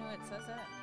know it says that.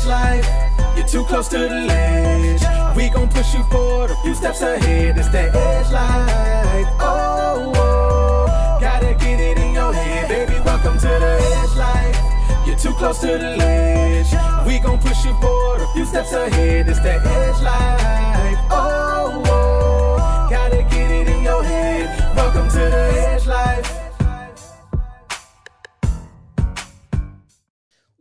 Edge life, you're too close to the ledge. We gon' push you forward a few steps ahead. It's that edge life. Oh, oh, gotta get it in your head, baby. Welcome to the edge life. You're too close to the ledge. We gon' push you forward a few steps ahead. It's that edge life. Oh, oh, gotta get it in your head. Welcome to the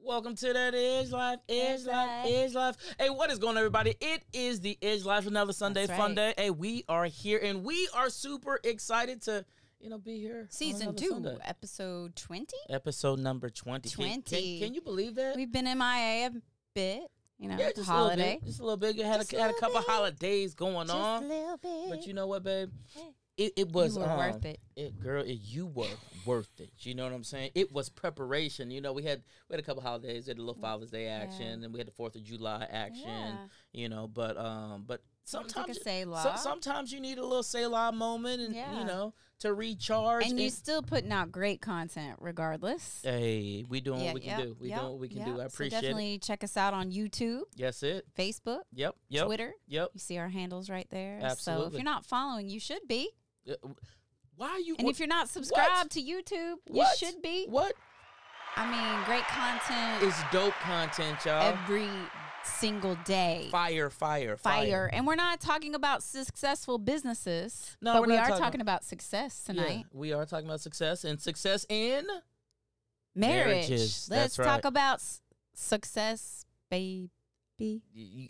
Welcome to that Edge Life, Edge Edge Life. Edge Life. Hey, what is going on, everybody? It is the Edge Life, another Sunday That's fun day. Hey, we are here and we are super excited to, you know, be here. Season two, Sunday. episode 20. episode number 20. Can- Can, 20. can you believe that? We've been MIA a bit, you know, yeah, just holiday. a little bit. Just a little bit. Had Just a, had a couple bit. holidays going Just on. a little bit. But you know what, babe? Hey. It, it was were worth um, it. it girl it, you were worth it you know what i'm saying it was preparation you know we had we had a couple holidays we had a little father's day action and we had the fourth of july action Yeah. you know but um but sometimes say so- sometimes you need a little Selah moment and Yeah. you know to recharge And you're still putting out great content regardless. hey we doing Yeah, what we can yep, do we yep, doing what we can yep. do i So appreciate it definitely check us out on YouTube, yes it Facebook, yep yep Twitter. yep You see our handles right there. Absolutely. So if you're not following, you should be. Uh, why are you And what, if you're not subscribed to YouTube, what? you should be. what I mean, great content is dope content y'all every single day. fire fire Fire. And we're not talking about successful businesses, No, but we are talking- talking about success Yeah, tonight. we are talking about success and success in Marriage. Marriages, Let's right. talk about s- success, baby.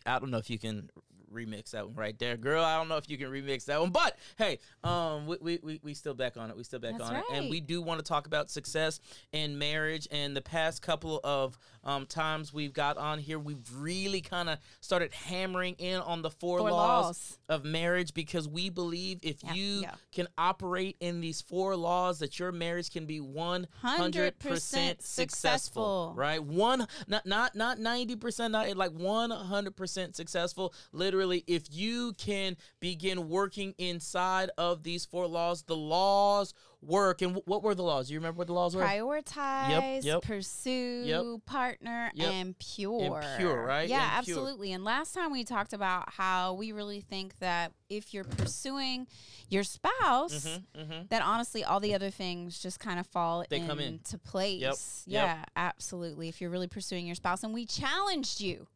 I don't know if you can remix that one right there, girl. I don't know if you can remix that one, but hey, um, we we, we, we still back on it. We still back That's on it, and we do want to talk about success in marriage. And the past couple of um times we've got on here, we've really kind of started hammering in on the four, Four laws, laws. of marriage because we believe if Yeah, you yeah. can operate in these four laws, that your marriage can be one hundred 100% successful, successful. right? One, not not not ninety percent, not like one hundred percent successful. Literally, if you can begin working inside of these four laws, the laws work. And wh- what were the laws? You remember what the laws were? Prioritize, yep. pursue, Yep. partner, Yep. and pure. pure, right? Yeah, And pure. absolutely. And last time we talked about how we really think that if you're pursuing your spouse, mm-hmm. that honestly all the other things just kind of fall They come in. into place. Yep. Yeah, absolutely. If you're really pursuing your spouse. And we challenged you.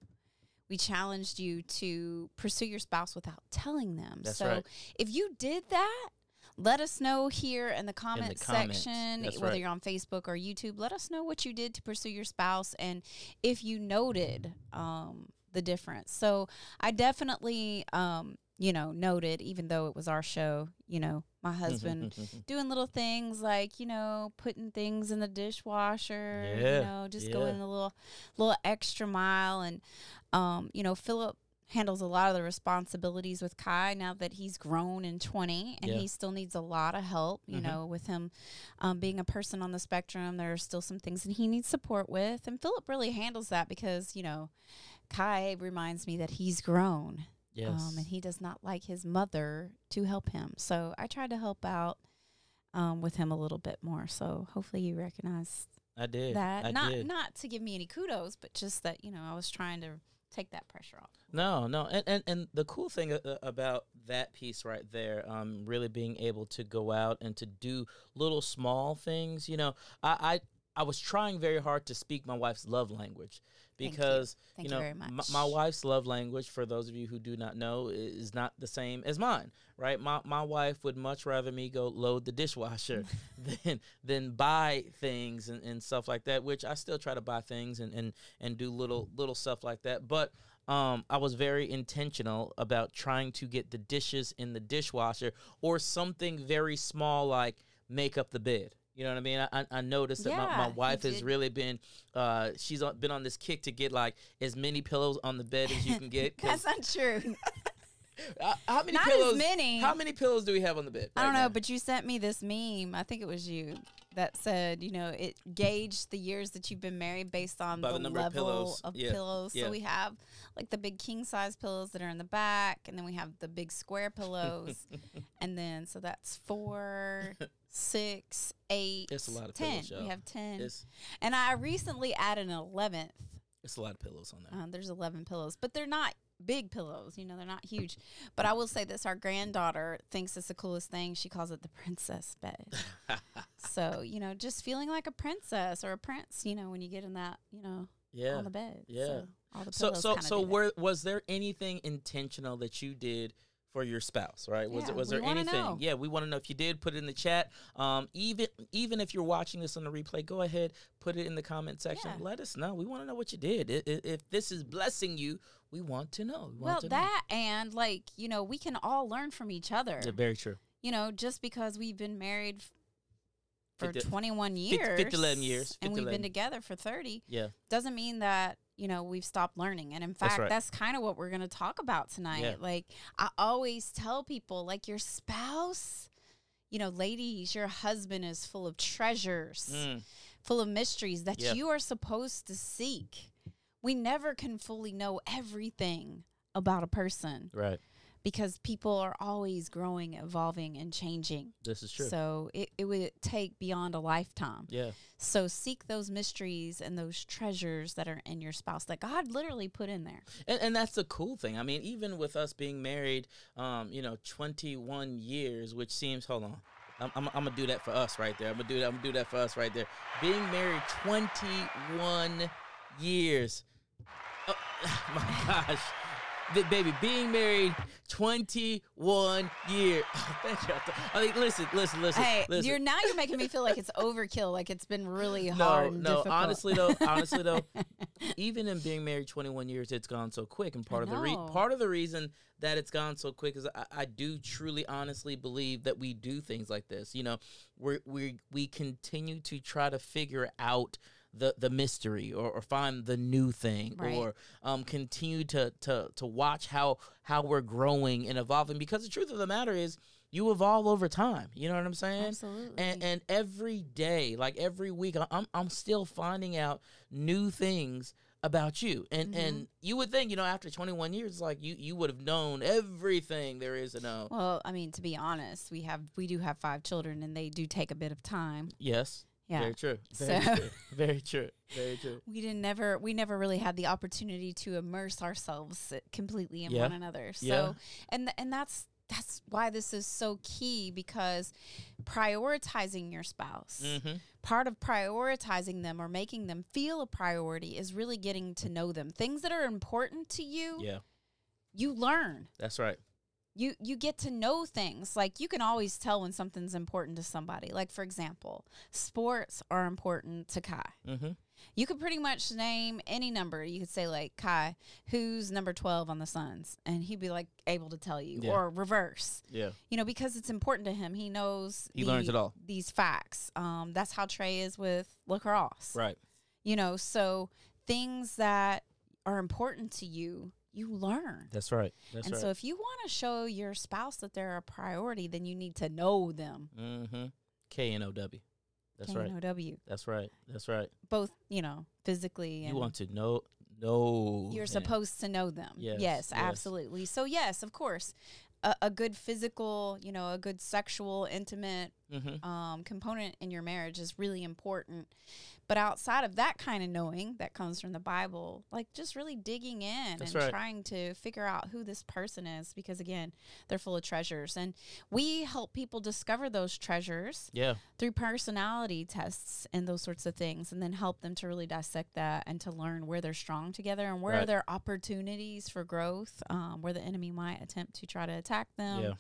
We challenged you to pursue your spouse without telling them. That's so right. if you did that, let us know here in the comment comments. section, That's whether right. you're on Facebook or YouTube. Let us know what you did to pursue your spouse and if you noted um, the difference. So I definitely, um, you know, noted, even though it was our show, you know, my husband doing little things like you know putting things in the dishwasher Yeah, you know just yeah. going a little little extra mile and um you know philip handles a lot of the responsibilities with Kai now that he's grown in 20 and Yeah. he still needs a lot of help, you Mhm. know, with him um, being a person on the spectrum. There are still some things that he needs support with. And Philip really handles that because, you know, Kai reminds me that he's grown Yes. um, and he does not like his mother to help him. So I tried to help out um, with him a little bit more. So hopefully you recognize I did. that. I not did. not to give me any kudos, but just that you know I was trying to take that pressure off. No, no, and and, and the cool thing uh, uh, about that piece right there, um, really being able to go out and to do little small things. You know, I I, I was trying very hard to speak my wife's love language Thank you. because Thank you you know very m- much. my wife's love language, for those of you who do not know, is not the same as mine. Right, my my wife would much rather me go load the dishwasher than than buy things and, and stuff like that. Which I still try to buy things and and and do little little stuff like that, but um, I was very intentional about trying to get the dishes in the dishwasher or something very small like make up the bed. You know what I mean? I, I- noticed that my, Yeah, my wife has really been, uh, she's on, been on this kick to get like as many pillows on the bed as you can get. That's not true. uh, how many not pillows? as many. How many pillows do we have on the bed? I don't know, now? but you sent me this meme. I think it was you that said, you know, it gauged the years that you've been married based on By the, the number of level pillows. of Yeah, pillows. yeah. So we have like the big king size pillows that are in the back, and then we have the big square pillows, and then so that's four, six, eight, It's a lot of ten. pillows, y'all. We have ten, it's and I recently added an eleventh. it's a lot of pillows on there. Uh, there's 11 pillows, but they're not big pillows. You know, they're not huge. But I will say this: our granddaughter thinks it's the coolest thing. She calls it the princess bed. so you know, just feeling like a princess or a prince. You know, when you get in that, you know, yeah. on the bed. yeah. So all the So pillows so kinda so were was there anything intentional that you did for your spouse, right? Was Yeah, there was there anything? know. Yeah, we want to know if you did. Put it in the chat. Um, even even if you're watching this on the replay, go ahead, put it in the comment section. Yeah. Let us know. We want to know what you did. I- i- If this is blessing you, we want to know. We Well, to know. that and like you know, we can all learn from each other. Yeah, very true. you know, just because we've been married for 50 21 years, 50, 11 years, and 50, we've 11. been together for 30, Yeah, doesn't mean that you know we've stopped learning and in That's fact right. that's kind of what we're going to talk about tonight Yeah. like i always tell people like your spouse you know ladies your husband is full of treasures Mm, full of mysteries that Yeah. you are supposed to seek we never can fully know everything about a person right. Because people are always growing evolving and changing This is true. so it, it would take beyond a lifetime yeah, so seek those mysteries and those treasures that are in your spouse that God literally put in there. and, and that's the cool thing. I mean, even with us being married, um, you know, 21 years, which seems, hold on. I'm, I'm, I'm gonna do that for us right there. I'm gonna do that. I'm gonna do that for us right there. Being married 21 years. Oh, my gosh, baby, being married 21 years. Oh, thank you. I mean, Listen, listen, listen. hey, listen. you're now you're making me feel like it's overkill, like it's been really hard. and no. difficult. Honestly, though, honestly though, even in being married 21 years, it's gone so quick. And part of the re- part of the reason that it's gone so quick is I, I do truly, honestly believe that we do things like this. You know, we we we continue to try to figure out. The, the mystery or, or find the new thing Right. or um, continue to, to to watch how how we're growing and evolving because the truth of the matter is you evolve over time you know what i'm saying Absolutely. and and every day like every week i'm i'm still finding out new things about you and Mm-hmm. and you would think you know after 21 years like you you would have known everything there is to know well, I mean, to be honest, we have we do have five children, and they do take a bit of time. yes Yeah. very true very So- true very true very true We didn't never we never really had the opportunity to immerse ourselves completely in Yeah. one another. So Yeah. and th- and that's that's why this is so key because prioritizing your spouse. mm-hmm. Part of prioritizing them or making them feel a priority is really getting to know them. Things that are important to you, yeah you learn. that's right You you get to know things. Like you can always tell when something's important to somebody. Like for example, sports are important to Kai. mm-hmm. You could pretty much name any number. You could say like Kai, who's number twelve on the Suns, and he'd be like able to tell you, Yeah. or reverse. yeah You know, because it's important to him. He knows He learns it all. These facts. Um, that's how Trey is with lacrosse. right You know, so things that are important to you, you learn. That's right. That's and right. so if you want to show your spouse that they're a priority, then you need to know them. mm-hmm. K N O W. That's right. K-N-O-W. That's right. That's right. Both, you know, physically and You want to know know. you're them. supposed to know them. Yes, Yes, yes. absolutely. So yes, of course, a, a good physical, you know, a good sexual, intimate Mhm. um, component in your marriage is really important. But outside of that kind of knowing that comes from the Bible, like just really digging in That's and right. trying to figure out who this person is, because again, they're full of treasures. And we help people discover those treasures Yeah. through personality tests and those sorts of things, and then help them to really dissect that and to learn where they're strong together and where Right. are their opportunities for growth, um, where the enemy might attempt to try to attack them. Yeah.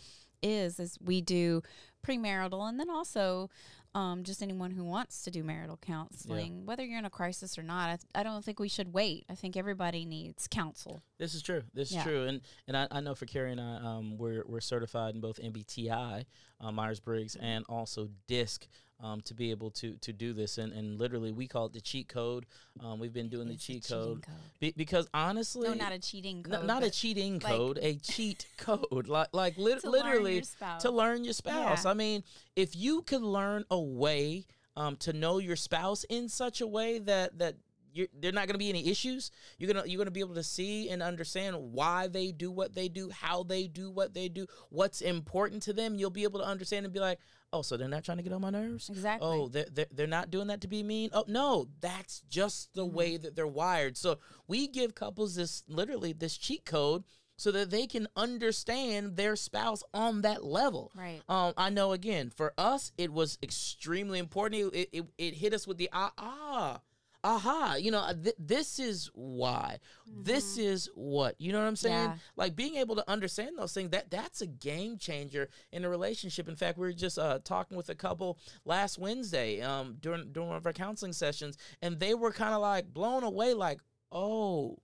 Is as we do premarital, and then also um, just anyone who wants to do marital counseling, whether you're in a crisis or not. I, th- I don't think we should wait. I think everybody needs counsel. This is true. This is true, and and I, I know for Carrie and I, um, we're we're certified in both MBTI, uh, Myers Briggs, Mm-hmm. and also DISC. Um, to be able to to do this, and, and literally we call it the cheat code. Um, we've been doing the cheat code, code. Be, because honestly, No, not a cheating No, code. not a cheating like- code, a cheat code, like like lit- to learn literally your to learn your spouse. Yeah. I mean, if you could learn a way um, to know your spouse in such a way that that you're, there not going to be any issues, you're gonna you're gonna be able to see and understand why they do what they do, how they do what they do, what's important to them. You'll be able to understand and be like, oh, so they're not trying to get on my nerves. Exactly. Oh, they're, they're, they're not doing that to be mean. Oh, no, that's just the Mm-hmm. way that they're wired. So we give couples this literally this cheat code so that they can understand their spouse on that level. Right. Um, I know again, for us, it was extremely important. It, it, it hit us with the ah, ah, aha. You know, uh, th- this is why. This is what. You know what I'm saying? Mm-hmm. Yeah. Like being able to understand those things, that that's a game changer in a relationship. In fact, we were just uh, talking with a couple last Wednesday um, during, during one of our counseling sessions, and they were kind of like blown away, like, oh,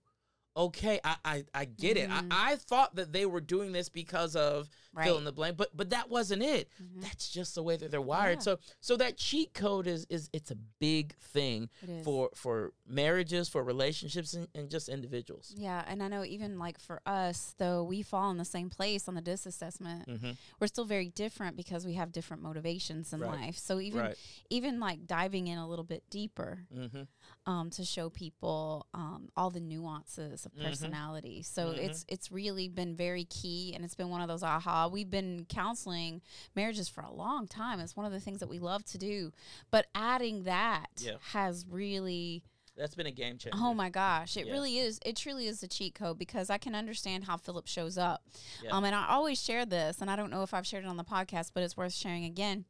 okay, I I, I get it. Mhm. I, I thought that they were doing this because of fill in the blank, but but that wasn't it. Mhm. That's just the way that they're wired. Yeah. So so that cheat code is is it's a big thing for for marriages, for relationships, and, and just individuals. Yeah, and I know even like for us, though we fall in the same place on the DISC assessment, Mm-hmm. we're still very different because we have different motivations in Right. life. So even Right. even like diving in a little bit deeper Mm-hmm. Um, to show people um, all the nuances of Mhm. personality. So Mhm. it's it's really been very key, and it's been one of those aha. We've been counseling marriages for a long time. It's one of the things that we love to do, but adding that Yeah. has really That's been a game changer. Oh my gosh, it Yeah. really is. It truly is a cheat code because I can understand how Philip shows up. Yeah. Um, and I always share this, and I don't know if I've shared it on the podcast, but it's worth sharing again.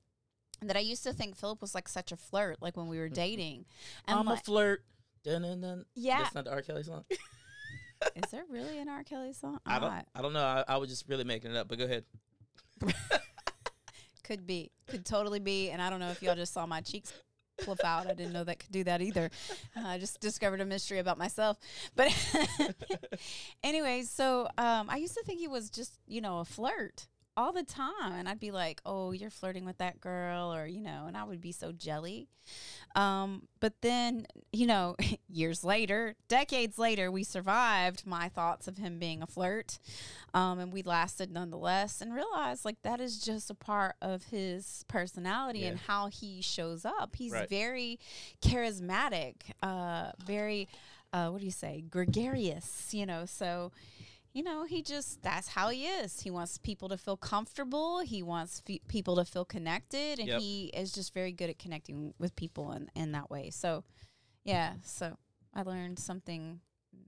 That I used to think Philip was like such a flirt, like when we were dating. And I'm like, a flirt. Dun, dun, dun. Yeah. That's not the R. Kelly song. is there really an R. Kelly song? I don't. I don't know. I, I was just really making it up. But go ahead. could be, could totally be. And I don't know if y'all just saw my cheeks flip out. I didn't know that could do that either. Uh, I just discovered a mystery about myself. But anyway, so um, I used to think he was just, you know, a flirt all the time. And I'd be like, oh, you're flirting with that girl, or, you know, and I would be so jelly. Um, but then, you know, years later, decades later, we survived my thoughts of him being a flirt. Um, and we lasted nonetheless and realized like that is just a part of his personality and how he shows up. He's Right. very charismatic, uh, very, uh, what do you say, gregarious, you know, so. You know, he just, that's how he is. He wants people to feel comfortable. He wants fe- people to feel connected. And Yep. he is just very good at connecting with people in, in that way. So, yeah. So I learned something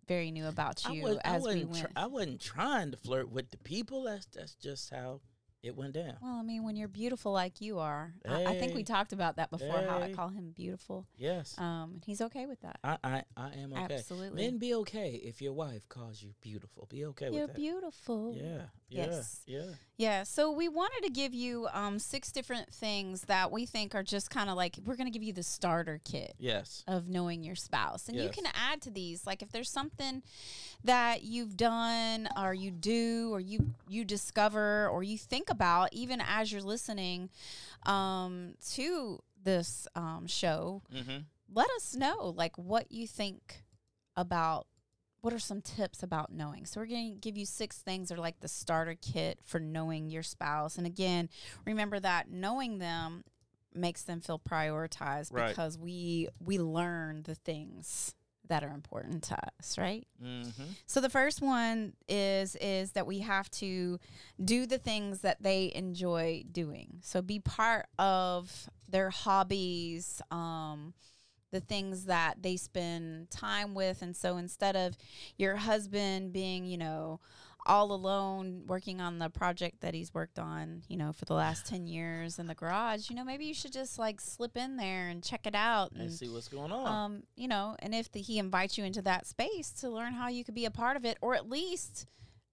very new about I, you was, I as we wasn't. went. Tr- I wasn't trying to flirt with the people. That's that's just how it went down. Well, I mean, when you're beautiful like you are, I, I think we talked about that before. How I call him beautiful, Yes. um, and he's okay with that. I, I I am okay. Absolutely, Men be okay if your wife calls you beautiful. Be okay you're with that. You're beautiful. Yeah. Yeah. Yes. Yeah. Yeah, so we wanted to give you um, six different things that we think are just kind of like we're going to give you the starter kit Yes. of knowing your spouse. And you can add to these like if there's something that you've done or you do or you you discover or you think about even as you're listening um, to this um, show, Mm-hmm. let us know like what you think about what are some tips about knowing? So we're going to give you six things that are like the starter kit for knowing your spouse. And again, remember that knowing them makes them feel prioritized Right. because we we learn the things that are important to us, right? Mm-hmm. So the first one is is that we have to do the things that they enjoy doing. So be part of their hobbies, um, the things that they spend time with. And so instead of your husband being, you know, all alone working on the project that he's worked on, you know, for the last 10 years in the garage, you know, maybe you should just like slip in there and check it out And and see what's going on. um, you know, and if the, he invites you into that space to learn how you could be a part of it, or at least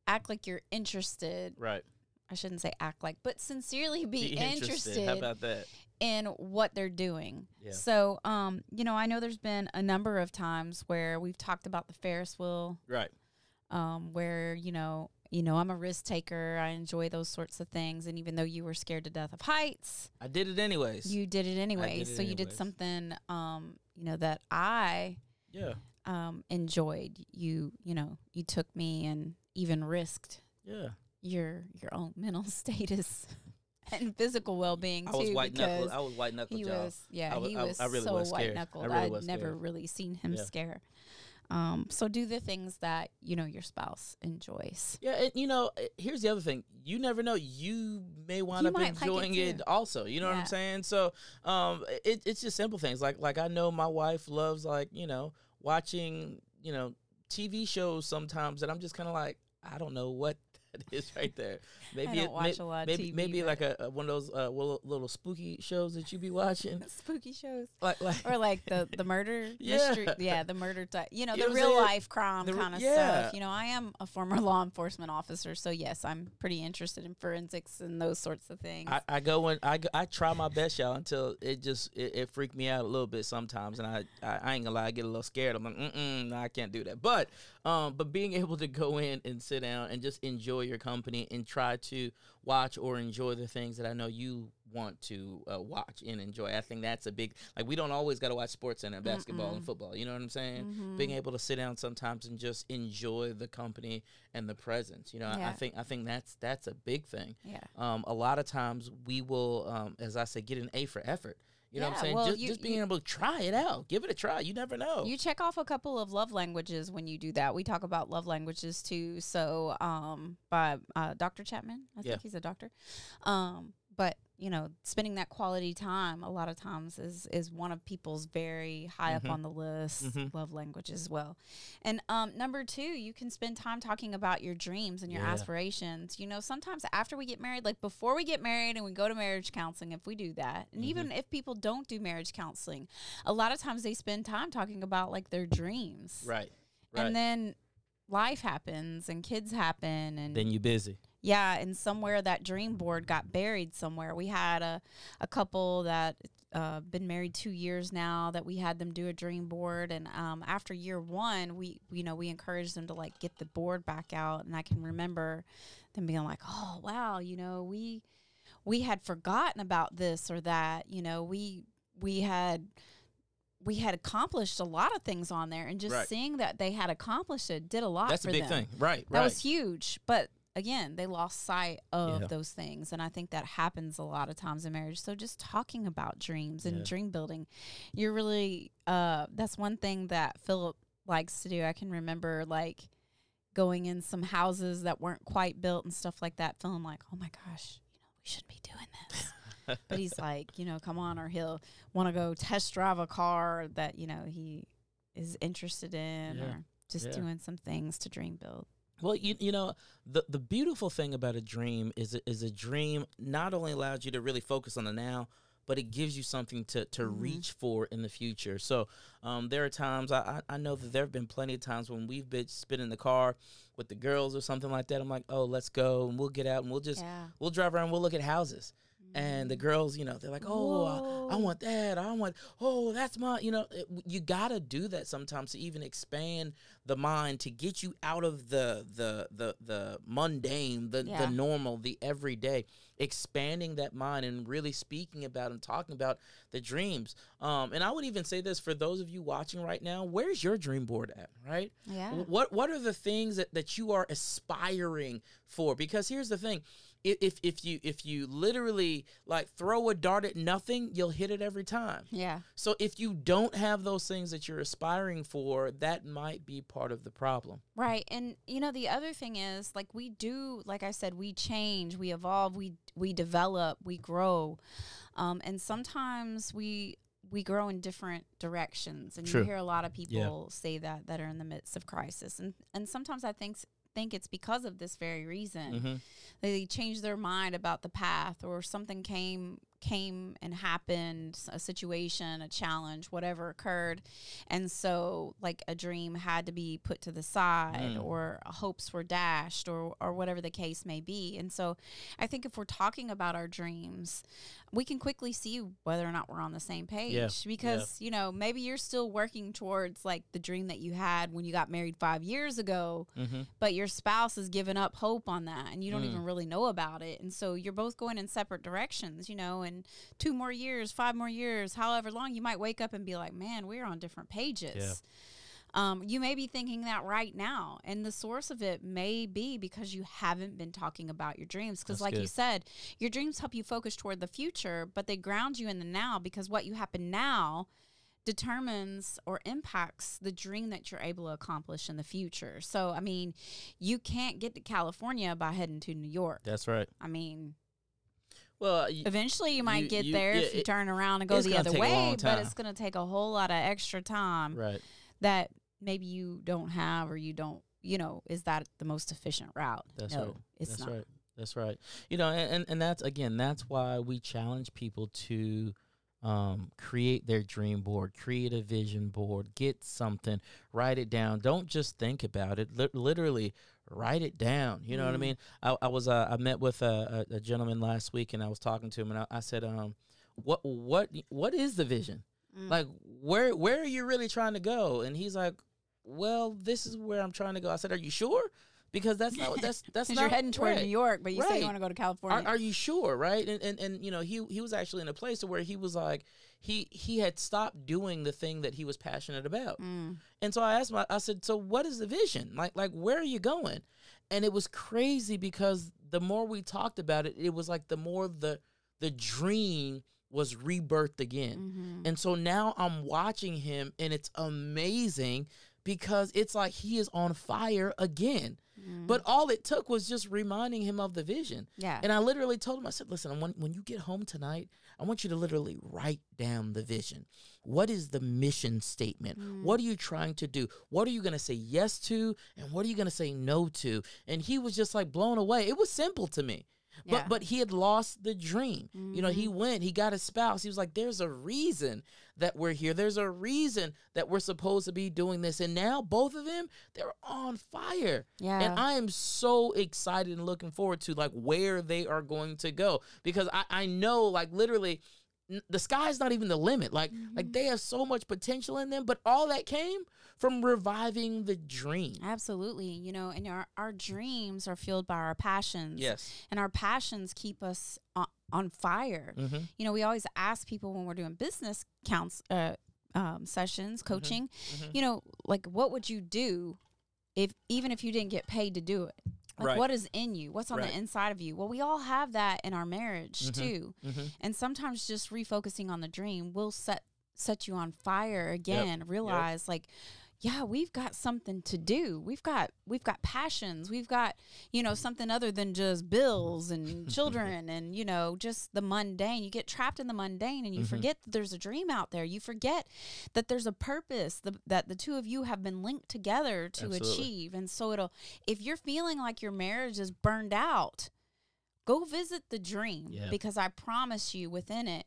act like you're interested. right. I shouldn't say act like, but sincerely be, Be interested, How about that? In what they're doing. Yeah. So, um, you know, I know there's been a number of times where we've talked about the Ferris wheel, Right. um, where you know, you know, I'm a risk taker. I enjoy those sorts of things, and even though you were scared to death of heights, I did it anyways. you did it anyways. did it so you did something, um, you know, that I yeah. um, enjoyed. You you know you took me and even risked Yeah. your your own mental status and physical well being I too. was white knuckled. I was white knuckled, he y'all. was yeah I he was I really so was white scared. I knuckled. really I'd was never scared. really seen him Yeah. scare. Um, so do the things that you know your spouse enjoys. Yeah, and you know, eh, here's the other thing. You never know. You may wind You up might like it enjoying it, also. You know what I'm saying? So, um, it, it's just simple things. Like, like I know my wife loves like you know watching you know TV shows sometimes that I'm just kind of like I don't know what that is right there. Maybe don't it, watch may- a lot of maybe TV, maybe like a, a one of those uh, little, little spooky shows that you be watching. Spooky shows. Like like Or like the the murder Yeah. mystery, yeah, the murder type, you know, You the know real life crime The kind of yeah. stuff. You know, I am a former law enforcement officer, so yes, I'm pretty interested in forensics and those sorts of things. I, I go in, I, go- I try my best, y'all, until it just it, it freaked me out a little bit sometimes, and I, I I ain't gonna lie, I get a little scared. I'm like, mm mm, nah, I can't do that. But um, but being able to go in and sit down and just enjoy your company and try to watch or enjoy the things that I know you want to uh, watch and enjoy. I think that's a big like we don't always got to watch sports and basketball and football. You know what I'm saying? Mm-hmm. Being able to sit down sometimes and just enjoy the company and the presence. You know, I, I think I think that's that's a big thing yeah. um, a lot of times we will, um, as I say, get an A for effort. You know what Yeah, I'm saying? well, just, you- just being you- able to try it out, give it a try. You never know. You check off a couple of love languages when you do that. We talk about love languages too. So, um, by uh, Dr. Chapman, I Yeah. think he's a doctor. Um, you know, spending that quality time a lot of times is is one of people's very high up Mhm. on the list. Mhm. Love language as well. And um, number two, you can spend time talking about your dreams and your Yeah. aspirations. You know, sometimes after we get married, like before we get married and we go to marriage counseling, if we do that, and Mm-hmm. even if people don't do marriage counseling, a lot of times they spend time talking about like their dreams. right, right. And then life happens and kids happen and then you're busy. Yeah, and somewhere that dream board got buried somewhere. We had a, a couple that uh, been married two years now that we had them do a dream board, and um, after year one, we you know we encouraged them to like get the board back out, and I can remember them being like, oh wow, you know we we had forgotten about this or that, you know we we had we had accomplished a lot of things on there, and just Right. seeing that they had accomplished it did a lot. That's a big them thing. Right, that right. was huge but again they lost sight of Yeah. those things and i think that happens a lot of times in marriage so just talking about dreams and Yeah. dream building you're really uh that's one thing that philip likes to do i can remember like going in some houses that weren't quite built and stuff like that feeling like oh my gosh you know we shouldn't be doing this but he's like you know come on or he'll want to go test drive a car that you know he is interested in Yeah. or just Yeah. doing some things to dream build Well, you you know the the beautiful thing about a dream is a, is a dream not only allows you to really focus on the now, but it gives you something to to Mhm. reach for in the future. So um, there are times I, I know that there have been plenty of times when we've been spin in the car with the girls or something like that. I'm like, oh, let's go and we'll get out and we'll just yeah we'll drive around. We'll look at houses. And the girls, you know, they're like, "Oh, I, I want that. I want. Oh, that's my. You know, it, you gotta do that sometimes to even expand the mind to get you out of the the the the mundane, the Yeah. the normal, the everyday. Expanding that mind and really speaking about and talking about the dreams. Um, and I would even say this for those of you watching right now: Where's your dream board at? Right. Yeah. What What are the things that, that you are aspiring for? Because here's the thing: if if you if you literally like throw a dart at nothing, you'll hit it every time. Yeah. So if you don't have those things that you're aspiring for, that might be part of the problem. Right. And you know, the other thing is like we do like I said, we change, we evolve, we we develop, we grow. Um, and sometimes we we grow in different directions. And True. you hear a lot of people say that that are in the midst of crisis. And and sometimes I think think it's because of this very reason. Mm-hmm. They changed their mind about the path or something came came and happened, a situation, a challenge, whatever occurred. And so like a dream had to be put to the side Mm. or hopes were dashed or or whatever the case may be. And so I think if we're talking about our dreams, we can quickly see whether or not we're on the same page because you know maybe you're still working towards like the dream that you had when you got married 5 years ago Mm-hmm. but your spouse has given up hope on that and you don't Mm. even really know about it and so you're both going in separate directions you know and two more years five more years however long you might wake up and be like man we're on different pages um, you may be thinking that right now and the source of it may be because you haven't been talking about your dreams because like you said your dreams help you focus toward the future but they ground you in the now because what you happen now determines or impacts the dream that you're able to accomplish in the future. So, I mean, you can't get to California by heading to New York. That's right. I mean, Well, y- eventually you might you- get you- there yeah, if you it- turn around and go the other way, but it's going to take a whole lot of extra time right. that maybe you don't have or you don't, you know, is that the most efficient route? That's no, right. it's that's not. right. That's right. You know, and, and and that's again, that's why we challenge people to um, create their dream board, create a vision board, get something, write it down. Don't just think about it. Li- literally, write it down. You know what I Mm. mean? I, I was uh, I met with a, a, a gentleman last week, and I was talking to him, and I, I said, um, what what what is the vision? Mm. Like, where where are you really trying to go? And he's like, well, this is where I'm trying to go. I said, are you sure? Because that's not that's that's not you're heading toward right. New York, but you say you want to go to California. Are, are you sure, right? And, and and you know, he he was actually in a place where he was like, he he had stopped doing the thing that he was passionate about. Mm. And so I asked him, I said, so what is the vision? Like like where are you going? And it was crazy because the more we talked about it, it was like the more the the dream was rebirthed again. Mhm. And so now I'm watching him and it's amazing because it's like he is on fire again. Mm. But all it took was just reminding him of the vision. yeah. And I literally told him, I said, listen, when, when you get home tonight, I want you to literally write down the vision. What is the mission statement? Mm. What are you trying to do? What are you going to say yes to? And what are you going to say no to? And he was just like blown away. It was simple to me. Yeah. But but he had lost the dream. You know, he went, he got a spouse. He was like, There's a reason that we're here. There's a reason that we're supposed to be doing this. And now both of them, they're on fire. yeah. And I am so excited and looking forward to like where they are going to go because I, I know like literally the sky's not even the limit. Like Mm-hmm. like they have so much potential in them, but all that came from reviving the dream. Absolutely. You know, and our, our dreams are fueled by our passions. Yes. And our passions keep us on, on fire. Mm-hmm. You know, we always ask people when we're doing business counts, uh, um, sessions, coaching, mhm. you know, like what would you do if, even if you didn't get paid to do it? Like Right. what is in you? What's on Right. the inside of you? Well, we all have that in our marriage Mhm. too. Mm-hmm. And sometimes just refocusing on the dream will set set you on fire again. Realize like yeah, we've got something to do. We've got we've got passions. We've got, you know, something other than just bills and children and, you know, just the mundane. You get trapped in the mundane and you Mhm. forget that there's a dream out there. You forget that there's a purpose the, that the two of you have been linked together to Absolutely. achieve. And so it'll if you're feeling like your marriage is burned out, go visit the dream Yeah. because I promise you within it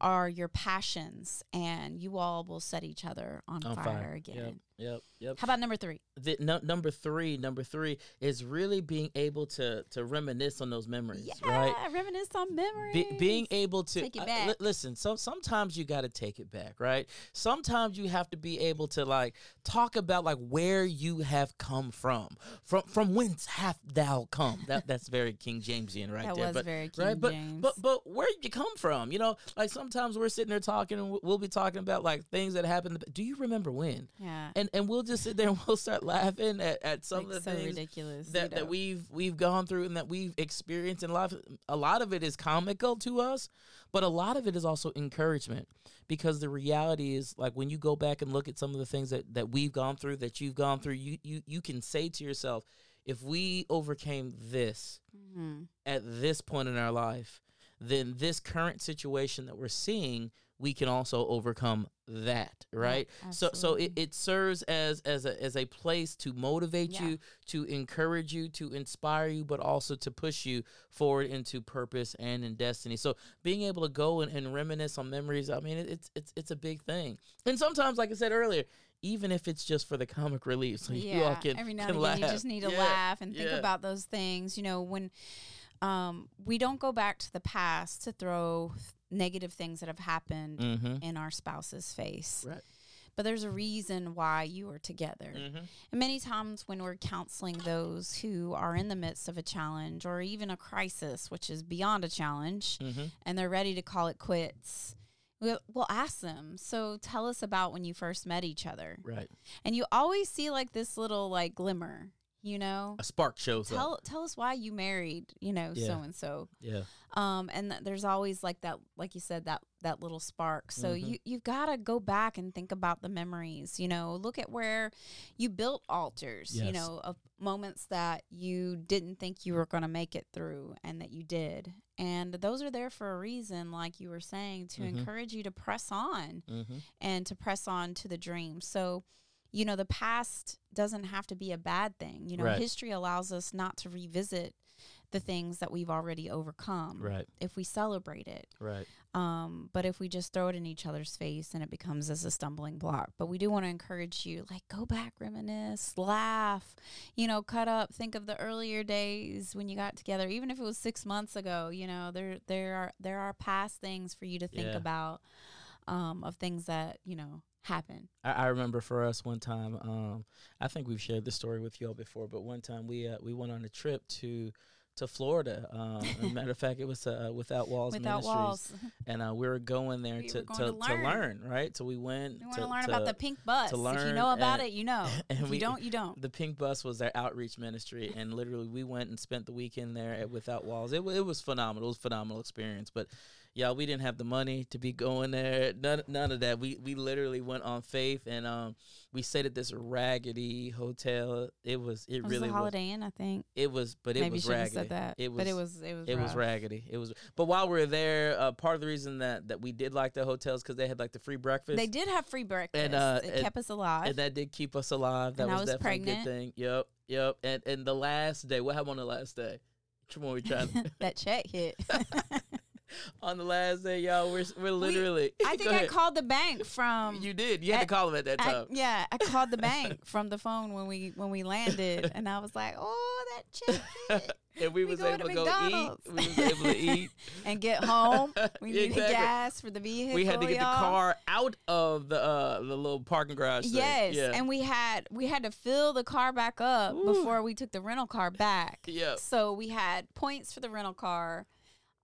are your passions and you all will set each other on, On fire, fire. again. Yep. Yep. Yep. How about number three? the, no, number three, number three is really being able to to reminisce on those memories, Yeah, right? reminisce on memories. Be, being able to Take it uh, back. li- listen. So sometimes you got to take it back, right? Sometimes you have to be able to like talk about like where you have come from, from from whence hath thou come. That that's very King Jamesian right That there. was but, very King right, but James. but but where you come from? You know, like sometimes we're sitting there talking and we- we'll be talking about like things that happened. Do you remember when? yeah, And and we'll just sit there and we'll start laughing at, at some like of the so things ridiculous. that, you that we've we've gone through and that we've experienced in life. A lot of it is comical to us, but a lot of it is also encouragement because the reality is like when you go back and look at some of the things that, that we've gone through, that you've gone through, you, you you can say to yourself, if we overcame this Mhm. at this point in our life, then this current situation that we're seeing, we can also overcome that, right? so so it, it serves as as a as a place to motivate Yeah. you, to encourage you, to inspire you, but also to push you forward into purpose and in destiny. So being able to go and, and reminisce on memories, I mean, it, it's it's it's a big thing. And sometimes, like I said earlier, even if it's just for the comic relief, so you all can, every now can and again laugh. you just need to Yeah, laugh and think yeah. about those things. You know, when um, we don't go back to the past to throw th- negative things that have happened Mm-hmm. in our spouse's face. Right. But there's a reason why you are together. Mm-hmm. And many times when we're counseling those who are in the midst of a challenge or even a crisis, which is beyond a challenge, Mm-hmm. and they're ready to call it quits, we'll, we'll ask them, So tell us about when you first met each other. Right. And you always see like this little like glimmer, you know? A spark shows up. Tell, tell us why you married, you know, so and so. Yeah. Um, and th- there's always like that, like you said, that that little spark. So Mhm. you you've got to go back and think about the memories. You know, look at where you built altars. You know, of moments that you didn't think you were going to make it through, and that you did. And those are there for a reason, like you were saying, to Mhm. encourage you to press on Mm-hmm. and to press on to the dream. So, you know, the past doesn't have to be a bad thing. You know, Right. history allows us not to revisit the things that we've already overcome Right. if we celebrate it. Right. Um, but if we just throw it in each other's face, and it becomes as a stumbling block. But we do want to encourage you, like, go back, reminisce, laugh, you know, cut up, think of the earlier days when you got together, even if it was six months ago. You know, there there are there are past things for you to think Yeah. about, um, of things that you know happen. I, I remember for us one time. Um, I think we've shared this story with y'all before, but one time we uh, we went on a trip to to Florida. Um, matter of fact, it was uh, Without Walls Without Ministries, walls, and uh, we were going there We to, going to, to to learn. learn, right? So we went you want to to learn about the pink bus. to learn, if you know about and- it, you know. and if we- you don't, you don't. The Pink Bus was their outreach ministry, and literally we went and spent the weekend there at Without Walls. It, it was phenomenal. It was a phenomenal experience. But yeah, we didn't have the money to be going there. None, none of that. We we literally went on faith, and um, we stayed at this raggedy hotel. It was it It was really a was. Holiday Inn, I think. It was, but it Maybe was raggedy. said that. It was, but it was it was it was raggedy. It was. But while we were there, uh, part of the reason that that we did like the hotels because they had like the free breakfast. They did have free breakfast. uh, it and- kept us alive. and that did keep us alive. That And I was, was definitely a pregnant. good thing. Yep, yep. And and the last day, what happened on the last day? One we trying? that check hit. on the last day, y'all, we're we're literally. I Go think I called the bank from. You did. You had to call him at that I- time. yeah, I called the bank from the phone when we when we landed, and I was like, "Oh, that check and we, we was able to to go McDonald's. eat. We was able to eat. and get home. We needed Exactly. gas for the vehicle. we had to get y'all. the car out of the uh the little parking garage. Yes, Yeah. and we had we had to fill the car back up Ooh. before we took the rental car back. Yep. So we had points for the rental car.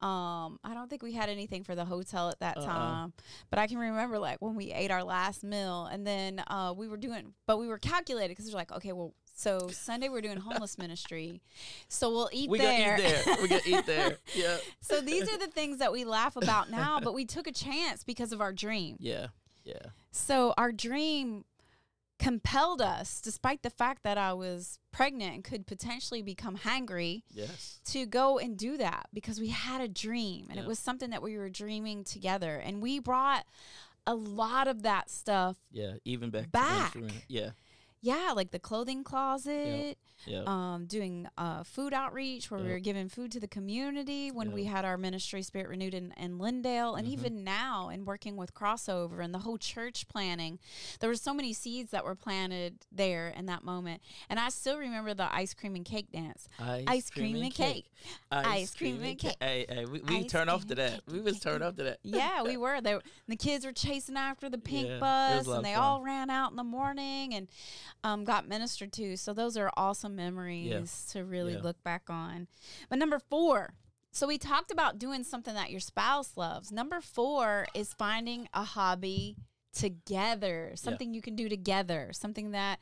Um, I don't think we had anything for the hotel at that Uh-uh. time, but I can remember like when we ate our last meal, and then uh, we were doing, but we were calculated because we're like, okay, well, so Sunday we're doing homeless ministry, so we'll eat we there. gotta eat there. We eat there. Yeah. so these are the things that we laugh about now, but we took a chance because of our dream. Yeah. Yeah. So our dream compelled us, despite the fact that I was pregnant and could potentially become hangry, Yes. to go and do that because we had a dream and Yeah. it was something that we were dreaming together. And we brought a lot of that stuff. Yeah. Even back. Back. Yeah. Yeah, like the clothing closet, Yeah. um, doing uh, food outreach where we were giving food to the community when we had our ministry Spirit Renewed in, in Lindale, and Mhm. even now in working with Crossover and the whole church planning, there were so many seeds that were planted there in that moment. And I still remember the ice cream and cake dance. Ice cream and cake. Ice cream and cake. Hey, hey, we, we Ice turn off to that. cake. We was turned off to that. Yeah, we were. They, were- the kids were chasing after the pink Yeah, bus, and they fun. all ran out in the morning and um, got ministered to. So those are awesome memories to really Yeah. look back on. But number four. So we talked about doing something that your spouse loves. Number four is finding a hobby together, something you can do together, something that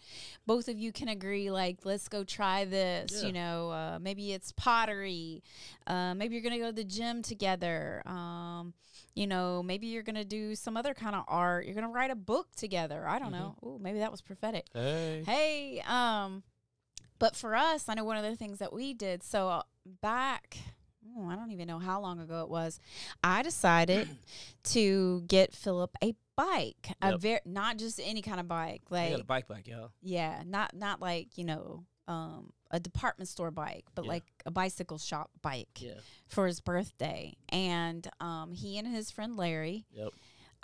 both of you can agree, like, let's go try this. Yeah. You know, uh, maybe it's pottery. Uh, maybe you're going to go to the gym together. Um, you know, maybe you're going to do some other kind of art. You're going to write a book together. I don't know. Ooh, maybe that was prophetic. Hey. Hey, um, but for us, I know one of the things that we did. So uh, back, oh, I don't even know how long ago it was. I decided to get Philip a bike, a Yep. very not just any kind of bike, I like got a bike bike, y'all. yeah, not not like you know um, a department store bike, but Yeah. like a bicycle shop bike Yeah. for his birthday. And um, he and his friend Larry Yep.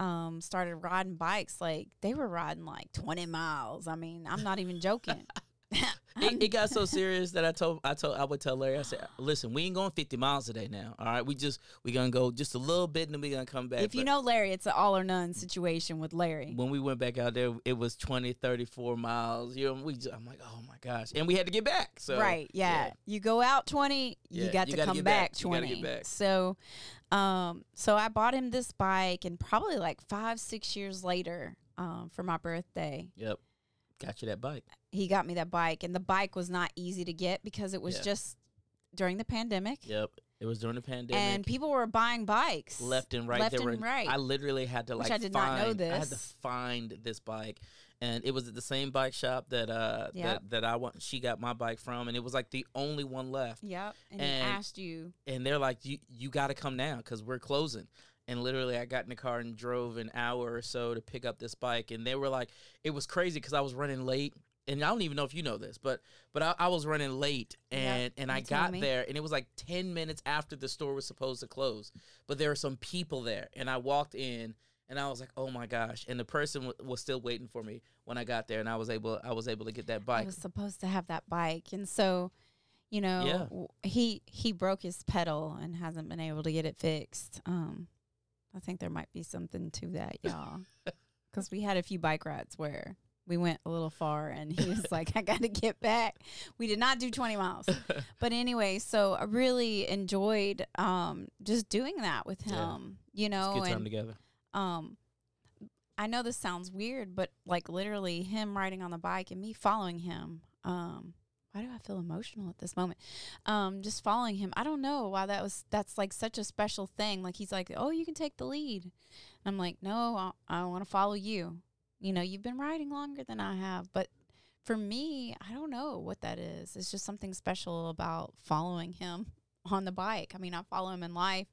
um, started riding bikes. Like they were riding like 20 miles. I mean, I'm not even joking. It, it got so serious that I told I told I would tell Larry I said, "Listen, we ain't going 50 miles today now. All right, we just we gonna go just a little bit and then we gonna come back." if you But know Larry, it's an all or none situation with Larry. when we went back out there, it was 20, 34 miles. You know, we just, I'm like, oh my gosh, and we had to get back. So right. Yeah. You go out 20, Yeah, you got you to come back, back. You gotta 20. get back. So, um, so I bought him this bike and probably like five, six years later, um, for my birthday, Yep, got you that bike. He got me that bike and the bike was not easy to get because it was Yeah. just during the pandemic Yep, it was during the pandemic. and people were buying bikes left and right. left They were- and right. I literally had to Which like I did not find. know I had to this. find this bike, and it was at the same bike shop that uh Yep. that that I want. She got my bike from, and it was like the only one left. Yep. And, And- he asked you. And they're like, "You you got to come now because we're closing." And literally, I got in the car and drove an hour or so to pick up this bike, and they were like, it was crazy because I was running late. And I don't even know if you know this, but but I, I was running late, and and I got there, and it was like ten minutes after the store was supposed to close. But there were some people there, and I walked in, and I was like, oh my gosh! And the person w- was still waiting for me when I got there, and I was able I was able to get that I bike. was supposed to have that bike, and so, you know, Yeah. w- he he broke his pedal and hasn't been able to get it fixed. Um, I think there might be something to that, y'all, because we had a few bike rides where we went a little far, and he was like, "I got to get back." We did not do twenty miles, but anyway, so I really enjoyed um just doing that with him. Yeah. You It's know, good time and together. um I know this sounds weird, but like literally him riding on the bike and me following him. Um why do I feel emotional at this moment? Um just following him. I don't know why that was that's like such a special thing. Like he's like, "Oh, you can take the lead." And I'm like, "No, I, I want to follow you." You know, you've been riding longer than I have, but for me, I don't know what that is. It's just something special about following him on the bike. I mean, I follow him in life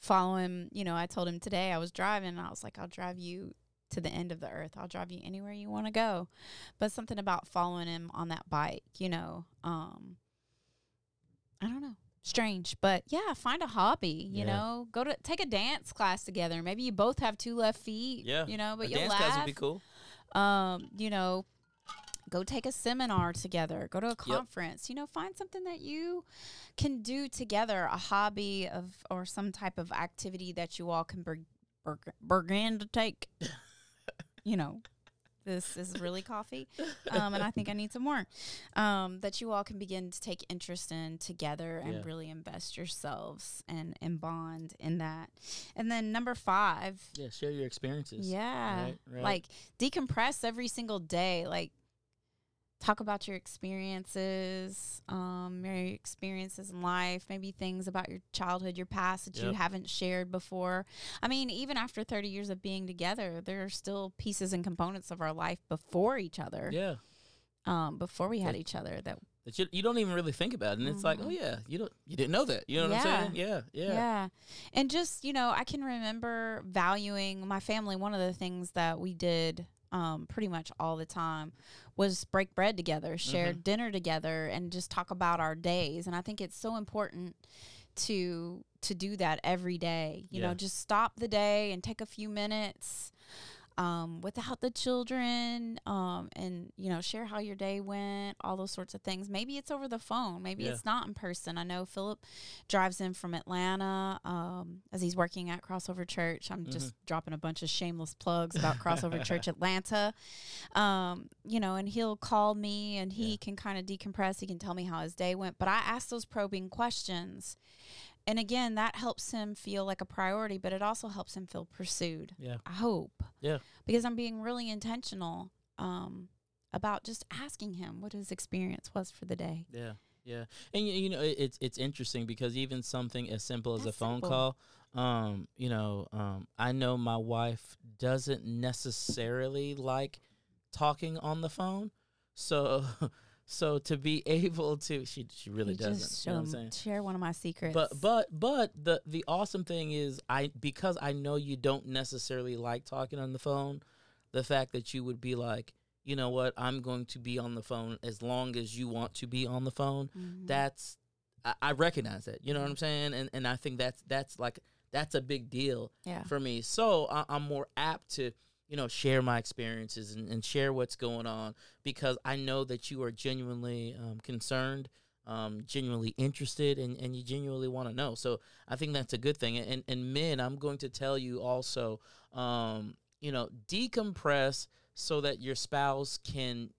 follow him. You know, I told him today I was driving and I was like, I'll drive you to the end of the earth. I'll drive you anywhere you want to go. But something about following him on that bike, you know, um, I don't know. Strange, but yeah, find a hobby. You Yeah. know, go to take a dance class together. Maybe you both have two left feet. Yeah, you know, but a you dance laugh. class would be cool. Um, you know, go take a seminar together. Go to a conference. You know, find something that you can do together. A hobby of or some type of activity that you all can beg- beg- begin to take. you know, this is really coffee, um, and I think I need some more. Um, that you all can begin to take interest in together and Yeah. really invest yourselves and and bond in that. And then number five, Yeah, share your experiences. yeah. Right, right. Like decompress every single day. Like talk about your experiences, um, your experiences in life, maybe things about your childhood, your past that you haven't shared before. I mean, even after 30 years of being together, there are still pieces and components of our life before each other. yeah. Um, before we had That- each other that That you, you don't even really think about, and it's like, oh Mhm. yeah, you don't you didn't know that. You know what Yeah. I'm saying? Yeah, yeah, Yeah. And just, you know, I can remember valuing my family. One of the things that we did um, pretty much all the time was break bread together, share mm-hmm. dinner together, and just talk about our days. And I think it's so important to to do that every day. You Yeah. know, just stop the day and take a few minutes um, without the children, um, and you know, share how your day went, all those sorts of things. Maybe it's over the phone. Maybe Yeah. it's not in person. I know Philip drives in from Atlanta um, as he's working at Crossover Church. I'm just dropping a bunch of shameless plugs about Crossover Church Atlanta. Um, you know, and he'll call me and he Yeah. can kind of decompress. He can tell me how his day went. But I ask those probing questions. And again, that helps him feel like a priority, but it also helps him feel pursued. Yeah. I hope. Yeah. Because I'm being really intentional um, about just asking him what his experience was for the day. Yeah, yeah, and you, you know it- it's it's interesting because even something as simple as a phone simple. call, um, you know, um, I know my wife doesn't necessarily like talking on the phone, so so to be able to, she she really You doesn't. you know what I'm saying? share one of my secrets. But but but the the awesome thing is I because I know you don't necessarily like talking on the phone, the fact that you would be like, you know what, I'm going to be on the phone as long as you want to be on the phone. Mhm. That's I, I recognize that. You know what I'm saying? And and I think that's that's like that's a big deal yeah. for me. So I, I'm more apt to, you know, share my experiences and, and share what's going on because I know that you are genuinely um, concerned, um, genuinely interested, and, and you genuinely want to know. So I think that's a good thing. And, and men, I'm going to tell you also, um, you know, decompress so that your spouse can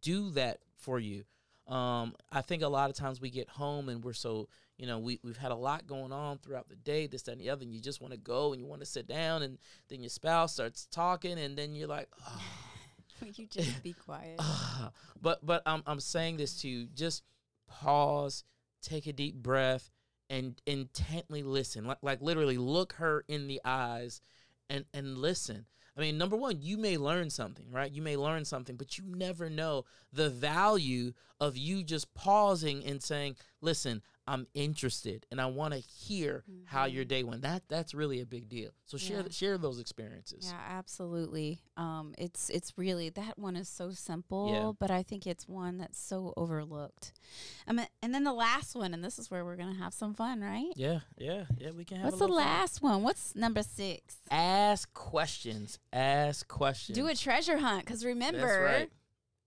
do that for you. Um, I think a lot of times we get home and we're so, you know, we, we've had a lot going on throughout the day, this, that, and the other, and you just want to go and you want to sit down, and then your spouse starts talking, and then you're like, oh, you just be quiet. but but I'm I'm saying this to you, just pause, take a deep breath, and intently listen. Like like literally look her in the eyes and and listen. I mean, number one, you may learn something, right? You may learn something, but you never know the value of you just pausing and saying, "Listen, I'm interested, and I want to hear how your day went." That that's really a big deal. So share Yeah. share those experiences. Yeah, absolutely. Um, it's it's really that one is so simple, but I think it's one that's so overlooked. I mean, and then the last one, and this is where we're gonna have some fun, right? Yeah, yeah, yeah. We can have. What's a the little fun. last one? What's number six? Ask questions. Ask questions. Do a treasure hunt, because remember, That's right.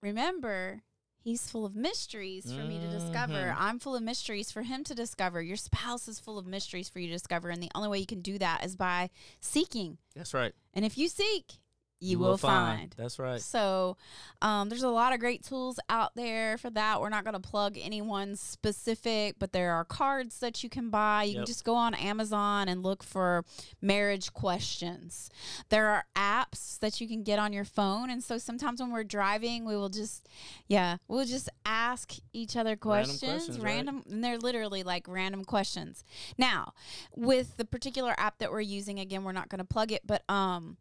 remember, he's full of mysteries for me to discover. Mhm. I'm full of mysteries for him to discover. Your spouse is full of mysteries for you to discover, and the only way you can do that is by seeking. That's right. And if you seek, you, will find. That's right. So, um, there's a lot of great tools out there for that. We're not going to plug anyone specific, but there are cards that you can buy. You Yep. can just go on Amazon and look for marriage questions. There are apps that you can get on your phone. And so sometimes when we're driving, we will just, yeah, we'll just ask each other Random questions, questions, right? random, and they're literally like random questions. Now, with the particular app that we're using, again, we're not going to plug it, but, um,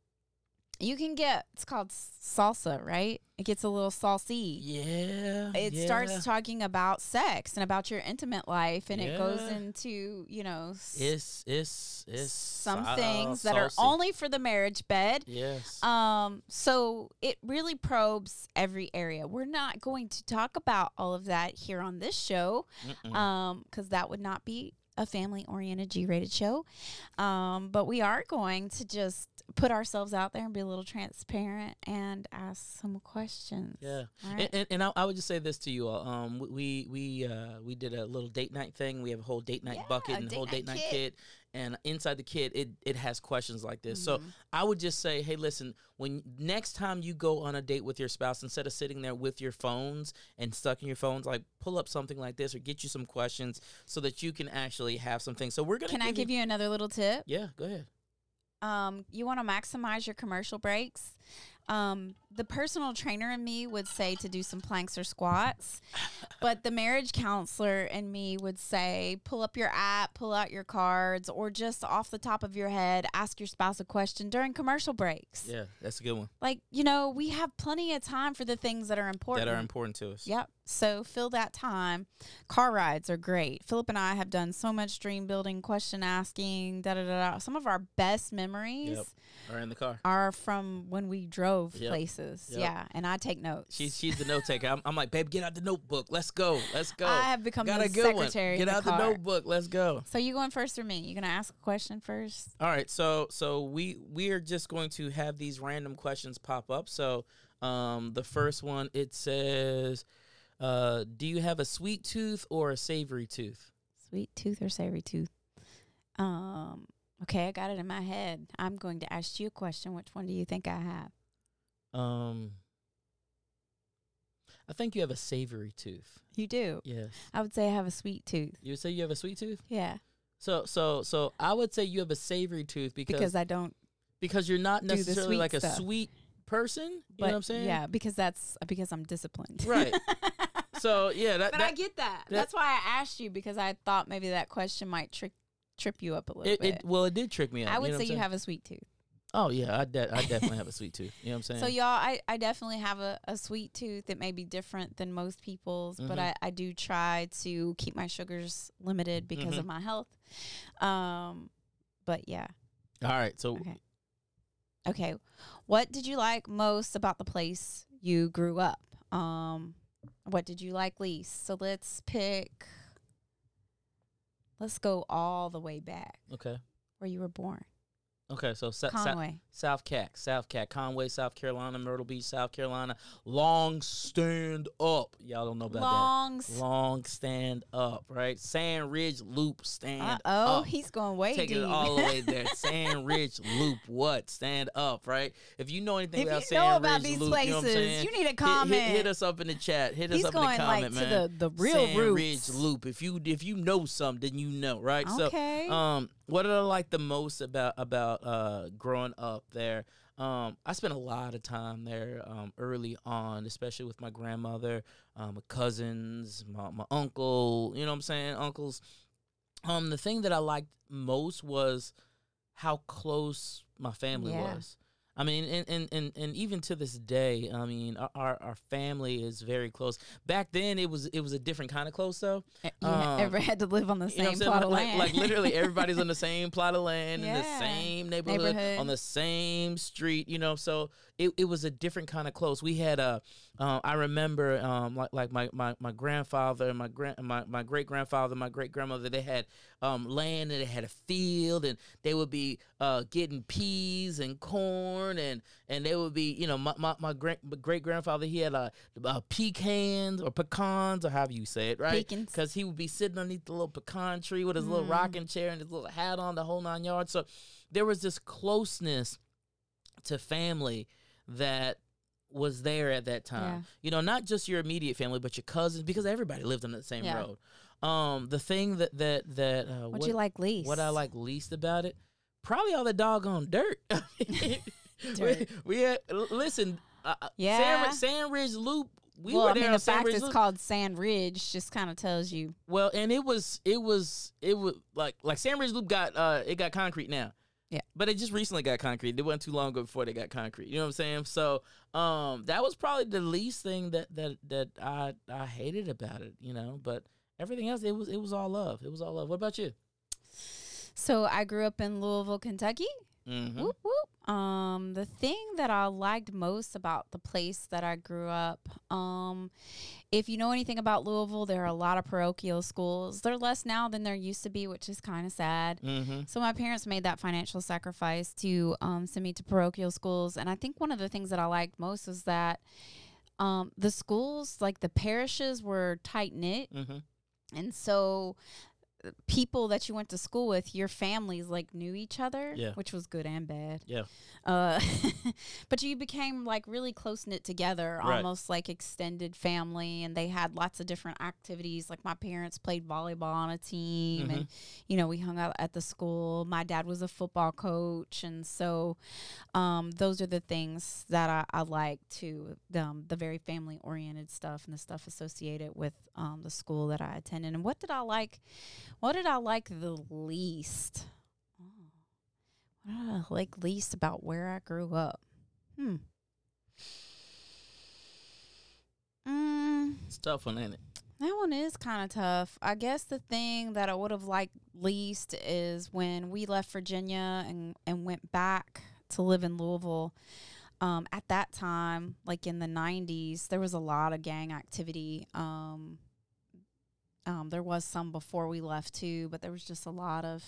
you can get it's called salsa, right? It gets a little saucy. Yeah. It yeah. starts talking about sex and about your intimate life, and it goes into you know It's it's it's some sa- things that are only for the marriage bed. Yes. Um, so it really probes every area. We're not going to talk about all of that here on this show, Mm-mm. um, because that would not be a family-oriented G-rated show. Um, but we are going to just put ourselves out there and be a little transparent and ask some questions. yeah. All And, and, and I, I would just say this to you all. Um, we we uh we did a little date night thing. We have a whole date night Yeah, bucket and date whole date night kit. kit. And inside the kit, it it has questions like this. So Mhm. I would just say, hey, listen, when next time you go on a date with your spouse, instead of sitting there with your phones and stuck in your phones, like pull up something like this or get you some questions so that you can actually have something. So we're gonna Can I give you another little tip? Yeah, go ahead. um, you want to maximize your commercial breaks. Um, the personal trainer in me would say to do some planks or squats, but the marriage counselor in me would say pull up your app, pull out your cards, or just off the top of your head, ask your spouse a question during commercial breaks. Yeah, that's a good one. Like, you know, we have plenty of time for the things that are important. That are important to us. Yep. So fill that time. Car rides are great. Philip and I have done so much dream building, question asking, da da da. da. Some of our best memories Yep. Or in the car. are from when we drove Yep. places. Yep. Yeah, and I take notes. She's she's the note taker. I'm, I'm like, babe, get out the notebook. Let's go. Let's go. I have become Got the a good one. secretary. Get in out the, the notebook. Let's go. So you going first or me? You gonna ask a question first? All right, so so we we are just going to have these random questions pop up. So um the first one it says uh do you have a sweet tooth or a savory tooth? Sweet tooth or savory tooth? Um. Okay, I got it in my head. I'm going to ask you a question. Which one do you think I have? Um I think you have a savory tooth. You do. Yes. I would say I have a sweet tooth. You would say you have a sweet tooth? Yeah, So so so I would say you have a savory tooth because because I don't. because you're not necessarily like a stuff. sweet person. You But know what I'm saying? Yeah, because that's because I'm disciplined. Right. So yeah, that, but that I get that. that- That's why I asked you because I thought maybe that question might trick trip you up a little it, bit. it well it did trick me out. I would you know say you have a sweet tooth. Oh yeah, I de- I definitely have a sweet tooth. You know what I'm saying? So y'all, I, I definitely have a, a sweet tooth. It may be different than most people's, but Mhm. I, I do try to keep my sugars limited because Mhm. of my health. Um, but yeah, All right. So okay. Okay, what did you like most about the place you grew up? Um, what did you like least? So let's pick. Let's go all the way back okay, where you were born, okay. So sa- sa- Conway. South Cac, South Cac, Conway, South Carolina, Myrtle Beach, South Carolina. Long stand up. Y'all don't know about Long. that. Long stand up, right? Sand Ridge Loop stand Uh oh, up. he's going way Take deep. it all the way there. Sand Ridge Loop, what? Stand up, right? If you know anything if about you Sand know about Ridge these Loop, you know what I'm places, saying? you need Hit- comment. Hit, hit us up in the chat. Hit He's us up in the comment, like man. to the the real Sand roots. Ridge Loop. If you if you know something, then you know, right? Okay. So, um, what did I like the most about about uh growing up there? Um, I spent a lot of time there um, early on, especially with my grandmother, um, my cousins, my, my uncle. You know what I'm saying? Uncles. Um, the thing that I liked most was how close my family Yeah. was. I mean, and, and, and, and even to this day, I mean, our, our family is very close. Back then, it was it was a different kind of close, though. Uh, You um, ever had to live on the You know same plot of Like, land? like literally everybody's on the same plot of land in the same neighborhood, Neighborhood. on the same street, you know. So it, it was a different kind of close. We had a um, I remember um, like like my, my, my grandfather, and my grand my, my great grandfather, my great grandmother, they had um, land and they had a field and they would be uh, getting peas and corn and and they would be you know my my, my great great grandfather he had a, uh, pecans or pecans or however you say it right because he would be sitting underneath the little pecan tree with his little Mm. rocking chair and his little hat on the whole nine yards. So there was this closeness to family that was there at that time. You know, not just your immediate family, but your cousins, because everybody lived on the same Yeah. road. Um, the thing that that that uh, what what, you like least? what I like least about it, probably all the doggone dirt. we, Dirt. we had listen. Uh, uh, Yeah. Sand, Sand Ridge Loop. We well, were I mean, the fact it's Loop. called Sand Ridge just kind of tells you. Well, and it was it was it was like like Sand Ridge Loop got uh it got concrete now. Yeah. But it just recently got concrete. It wasn't too long ago before they got concrete. You know what I'm saying? So um that was probably the least thing that that that I I hated about it, you know, but everything else it was it was all love. It was all love. What about you? So I grew up in Louisville, Kentucky. Mm-hmm. Whoop whoop. Um, the thing that I liked most about the place that I grew up, um, if you know anything about Louisville, there are a lot of parochial schools. They're less now than there used to be, which is kind of sad. Mm-hmm. So my parents made that financial sacrifice to um, send me to parochial schools, and I think one of the things that I liked most is that um, the schools, like the parishes, were tight knit, Mm-hmm. and so people that you went to school with, your families like knew each other, Yeah. which was good and bad. Yeah. Uh, but you became like really close knit together, Right. almost like extended family, and they had lots of different activities. Like my parents played volleyball on a team, and you know we hung out at the school. My dad was a football coach, and so um, those are the things that I, I like too. Um, the very family oriented stuff and the stuff associated with um, the school that I attended. And what did I like? What did I like the least? Oh, what did I like least about where I grew up? Hmm. Mm, It's a tough one, ain't it? that one is kind of tough. I guess the thing that I would have liked least is when we left Virginia and, and went back to live in Louisville. um, at that time, like in the '90s, there was a lot of gang activity. Um, um, there was some before we left too, but there was just a lot of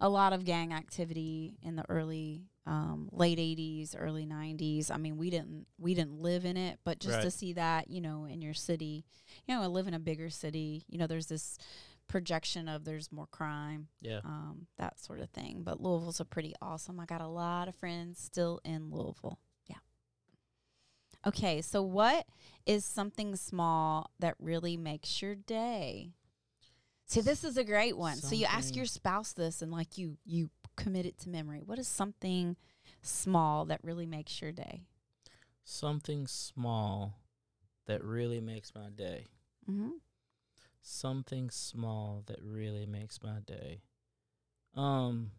a lot of gang activity in the early um, late 80s early 90s i mean we didn't we didn't live in it but just to see that you know in your city you know I live in a bigger city. You know there's this projection of there's more crime Yeah. um, that sort of thing. But louisville's a pretty awesome i got a lot of friends still in louisville okay so what is something small that really makes your day see this is a great one so you ask your spouse this and like you you commit it to memory what is something small that really makes your day Something small that really makes my day. mm-hmm. Something small that really makes my day. Um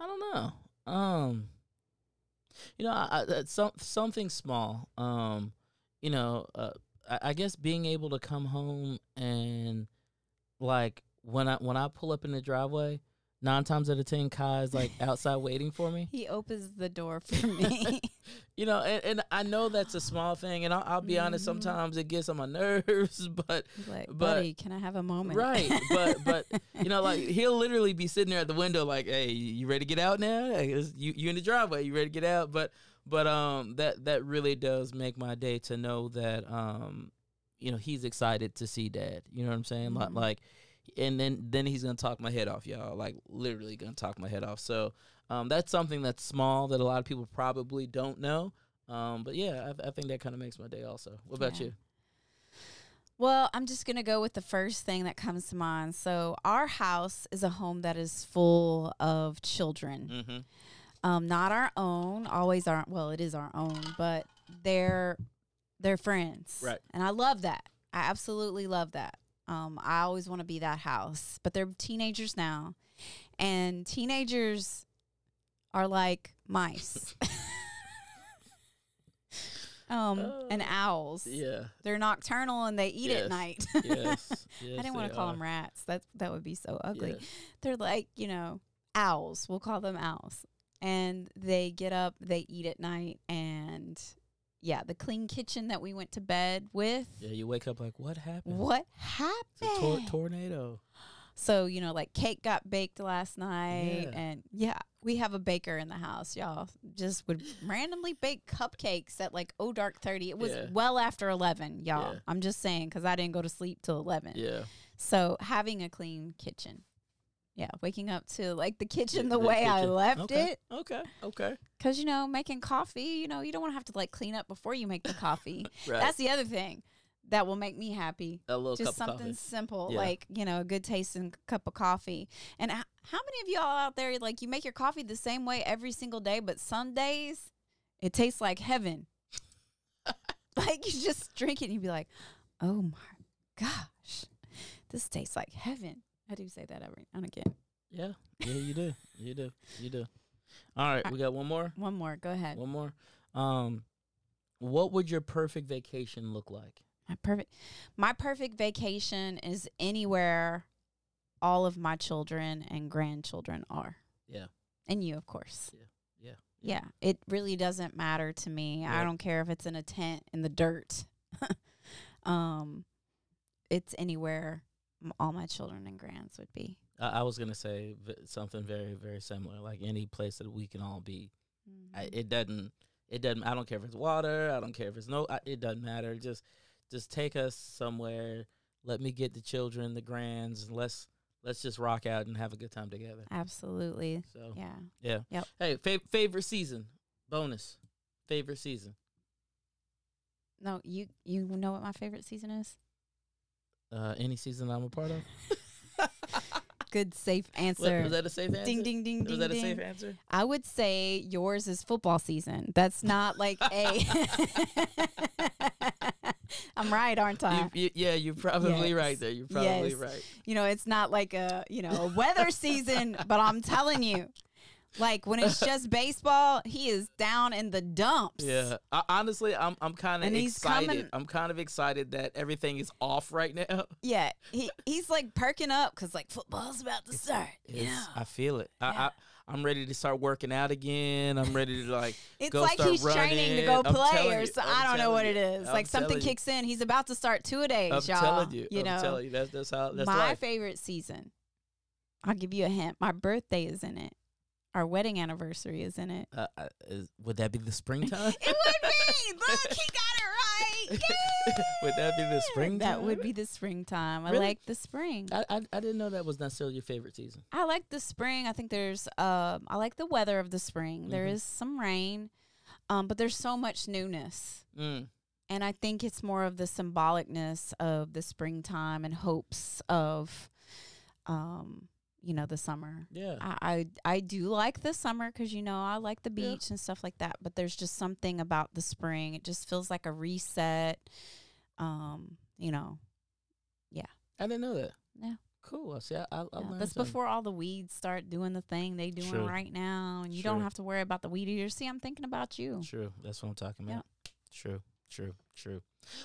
I don't know. Um you know, I, I, some something small. Um you know, uh, I, I guess being able to come home and like when I when I pull up in the driveway, nine times out of ten, Kai is like outside waiting for me. he opens the door for me You know, and, and I know that's a small thing, and I'll, I'll be honest. Mhm. Sometimes it gets on my nerves, but like But- buddy can i have a moment right. But but you know, like he'll literally be sitting there at the window, like, "Hey, you ready to get out now? Hey, You you in the driveway? You ready to get out?" But but um, that that really does make my day to know that um, you know, he's excited to see dad. You know what I'm saying? Like Mhm. like, and then then he's gonna talk my head off, y'all. Like literally gonna talk my head off. So um, that's something that's small that a lot of people probably don't know. Um, but yeah, I, I think that kind of makes my day also. What about Yeah. you? Well, I'm just going to go with the first thing that comes to mind. So, our house is a home that is full of children. Mm-hmm. Um, not our own, always our well, it is our own, but they're they're friends. Right. And I love that. I absolutely love that. Um, I always want to be that house. But they're teenagers now. And teenagers are like mice. um, and owls. Yeah. They're nocturnal and they eat Yes. at night. Yes. I didn't want to call them rats. That that would be so ugly. Yes. They're like, you know, owls. We'll call them owls. And they get up, they eat at night and yeah, the clean kitchen that we went to bed with. Yeah, you wake up like, what happened? What happened? tor- tornado. so, you know, like cake got baked last night Yeah. and yeah, we have a baker in the house, y'all. Just would randomly bake cupcakes at like oh dark 30. It was Yeah. well after 11, y'all. Yeah. I'm just saying cuz I didn't go to sleep till 11. Yeah. So having a clean kitchen. Yeah, waking up to like the kitchen Yeah, the, way I left okay. it. Okay. Okay. Cause you know, making coffee, you know, you don't want to have to like clean up before you make the coffee. Right. That's the other thing that will make me happy. a little Just cup of something simple, Yeah. like you know, a good tasting cup of coffee. And how many of y'all out there like you make your coffee the same way every single day, but some days it tastes like heaven. like you just drink it and you be like, oh my gosh, this tastes like heaven. I do you say that every and again. Yeah. Yeah, you do. You do. You do. All right, we got one more. One more, go ahead. One more. Um, what would your perfect vacation look like? My perfect my perfect vacation is anywhere all of my children and grandchildren are. Yeah. And you, of course. Yeah. Yeah. Yeah. It really doesn't matter to me. I don't care if it's in a tent in the dirt. um it's anywhere all my children and grands would be. I, I was gonna say v- something very, very similar. Like any place that we can all be. I, Mhm. it doesn't. It doesn't. I don't care if it's water. I don't care if it's no. I, it doesn't matter. Just, just take us somewhere. Let me get the children, the grands. and Let's let's just rock out and have a good time together. Absolutely. So Yeah. yeah. Yep. Hey, fa- favorite season. Bonus. Favorite season. No, you you know what my favorite season is? Uh, any season I'm a part of. Good safe What- answer. was that a safe answer? ding ding ding ding. Was ding that a ding. safe answer? I would say yours is football season. That's not like a. I'm right, aren't I? You, you, yeah, you're probably Yes. right there. You're probably Yes. right. You know, it's not like a you know a weather season, but I'm telling you, Like when it's just baseball, he is down in the dumps. Yeah, I, honestly, I'm I'm kind of excited. coming- I'm kind of excited that everything is off right now. Yeah, he he's like perking up because like football's about to start. It's- Yeah, I feel it. Yeah. I, I I'm ready to start working out again. I'm ready to like. it's go like he's training to go I'm play or something. I'm don't know what it is. I'm like something you. kicks in. He's about to start two a days, I'm y'all. telling you. You I'm know, telling you. That's that's how that's my life. favorite season. I'll give you a hint. My birthday is in it. Our wedding anniversary is in it. Uh, uh, is, would that be the springtime? It would be. Look, he got it right. Yeah. would that be the springtime? That would be the springtime. I like the spring. I, I I didn't know that was necessarily your favorite season. I like the spring. I think there's um I like the weather of the spring. There Mhm. is some rain. Um but there's so much newness. Mm. And I think it's more of the symbolicness of the springtime and hopes of um you know the summer. Yeah. I I, I do like the summer cuz you know I like the Yeah. beach and stuff like that, but there's just something about the spring. It just feels like a reset. Um, you know. Yeah. I didn't know that. Yeah. Cool. See. I, I, I Yeah, that's something. before all the weeds start doing the thing they doing True. right now, and you don't have to worry about the weed eaters. See, I'm thinking about you. True. That's what I'm talking Yeah. about. True. True. True.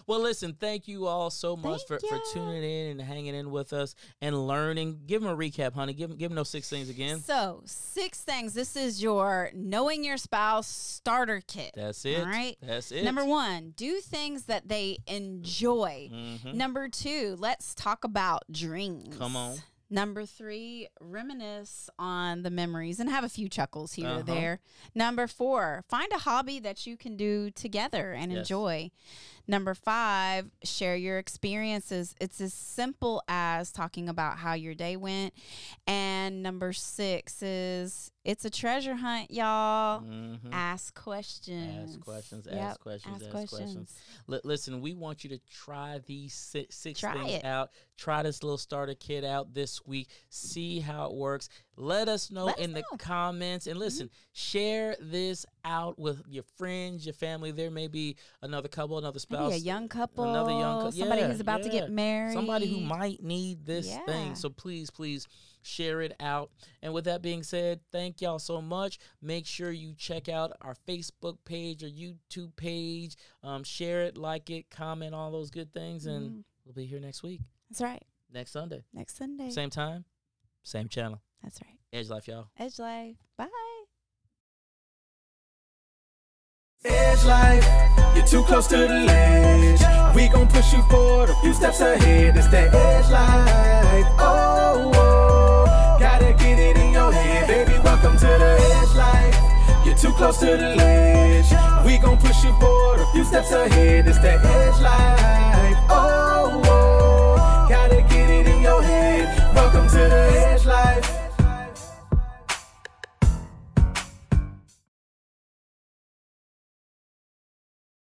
Well, listen, thank you all so much for, for tuning in and hanging in with us and learning. Give them a recap, honey. Give them, give them those six things again. So, six things. This is your knowing your spouse starter kit. That's it. All right. That's it. Number one, do things that they enjoy. Mhm. Number two, let's talk about dreams. Come on. Number three, reminisce on the memories and have a few chuckles here Uh-huh. or there. Number four, find a hobby that you can do together and Yes. enjoy. Number five, share your experiences. It's as simple as talking about how your day went. And number six is it's a treasure hunt, y'all. Mhm. Ask questions. Ask questions, Yep, ask questions, ask questions. Li- listen, we want you to try these six, six Try things it. out. Try this little starter kit out this week. See how it works. Let us know Let us in the know. Mm-hmm. comments. And listen, share this out with your friends, your family. There may be another couple, another spouse. Maybe a young couple, another young cou- somebody yeah, who's about to get married, Somebody who might need this Yeah. thing. So please, please share it out. And with that being said, thank y'all so much. Make sure you check out our Facebook page or YouTube page. Um, share it, like it, comment, all those good things. And Mhm. we'll be here next week, That's right. next Sunday. Next Sunday. Same time, same channel. That's right. Edge life, y'all. Edge life. Bye. Edge life, you're too close to the ledge. We gon' push you forward a few steps ahead. It's that edge life. Oh, oh, gotta get it in your head, baby. Welcome to the edge life. You're too close to the ledge. We gon' push you forward a few steps ahead. It's that edge life. Oh, oh, gotta get it in your head. Welcome to the edge life.